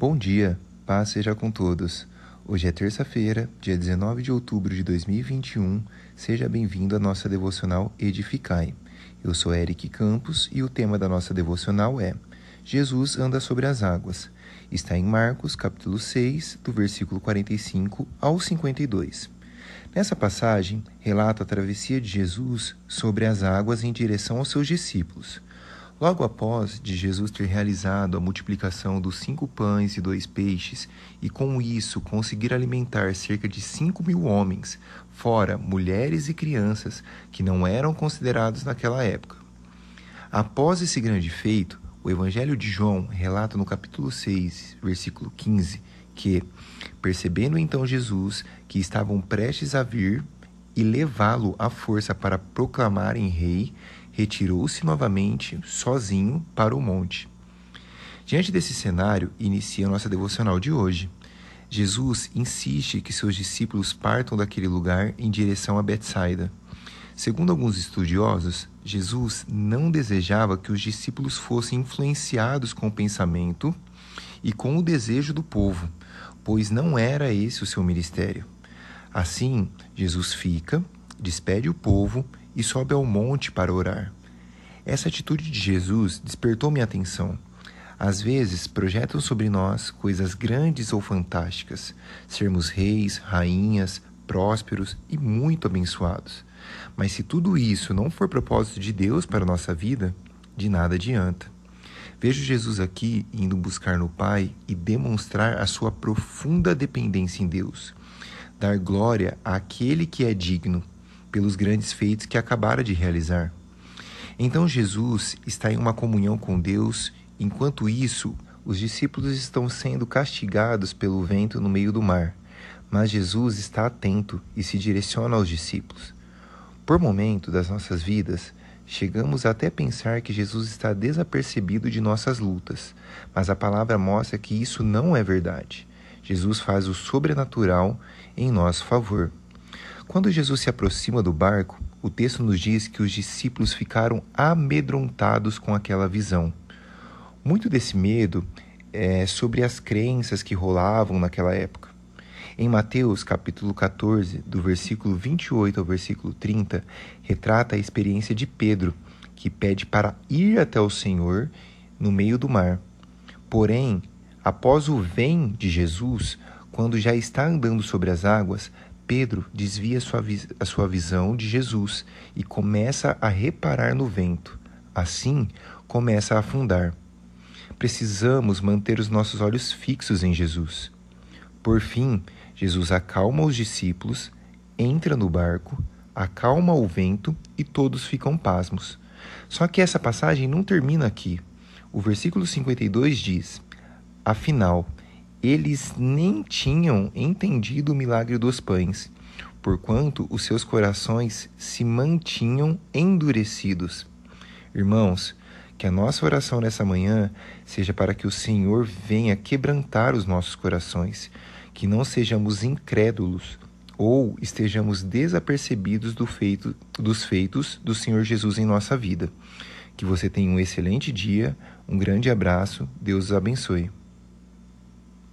Bom dia, paz seja com todos. Hoje é terça-feira, dia 19 de outubro de 2021. Seja bem-vindo à nossa devocional Edificai. Eu sou Eric Campos e o tema da nossa devocional é Jesus anda sobre as águas. Está em Marcos, capítulo 6, do versículo 45 ao 52. Nessa passagem, relata a travessia de Jesus sobre as águas em direção aos seus discípulos. Logo após de Jesus ter realizado a multiplicação dos cinco pães e dois peixes, e com isso conseguir alimentar cerca de cinco mil homens, fora mulheres e crianças que não eram considerados naquela época. Após esse grande feito, o Evangelho de João relata no capítulo 6, versículo 15, que, percebendo então Jesus que estavam prestes a vir e levá-lo à força para proclamarem rei, retirou-se novamente, sozinho, para o monte. Diante desse cenário, inicia nossa devocional de hoje. Jesus insiste que seus discípulos partam daquele lugar em direção a Betsaida. Segundo alguns estudiosos, Jesus não desejava que os discípulos fossem influenciados com o pensamento e com o desejo do povo, pois não era esse o seu ministério. Assim, Jesus fica, despede o povo e sobe ao monte para orar. Essa atitude de Jesus despertou minha atenção. Às vezes projetam sobre nós coisas grandes ou fantásticas, sermos reis, rainhas, prósperos e muito abençoados. Mas se tudo isso não for propósito de Deus para a nossa vida, de nada adianta. Vejo Jesus aqui indo buscar no Pai e demonstrar a sua profunda dependência em Deus, dar glória àquele que é digno pelos grandes feitos que acabara de realizar. Então Jesus está em uma comunhão com Deus, enquanto isso, os discípulos estão sendo castigados pelo vento no meio do mar. Mas Jesus está atento e se direciona aos discípulos. Por momento das nossas vidas, chegamos até a pensar que Jesus está desapercebido de nossas lutas, mas a palavra mostra que isso não é verdade. Jesus faz o sobrenatural em nosso favor. Quando Jesus se aproxima do barco, o texto nos diz que os discípulos ficaram amedrontados com aquela visão. Muito desse medo é sobre as crenças que rolavam naquela época. Em Mateus, capítulo 14, do versículo 28 ao versículo 30, retrata a experiência de Pedro, que pede para ir até o Senhor no meio do mar. Porém, após o vem de Jesus, quando já está andando sobre as águas, Pedro desvia sua, a sua visão de Jesus e começa a reparar no vento. Assim, começa a afundar. Precisamos manter os nossos olhos fixos em Jesus. Por fim, Jesus acalma os discípulos, entra no barco, acalma o vento e todos ficam pasmos. Só que essa passagem não termina aqui. O versículo 52 diz: Afinal, eles nem tinham entendido o milagre dos pães, porquanto os seus corações se mantinham endurecidos. Irmãos, que a nossa oração nessa manhã seja para que o Senhor venha quebrantar os nossos corações, que não sejamos incrédulos ou estejamos desapercebidos do feito, dos feitos do Senhor Jesus em nossa vida. Que você tenha um excelente dia, um grande abraço, Deus os abençoe.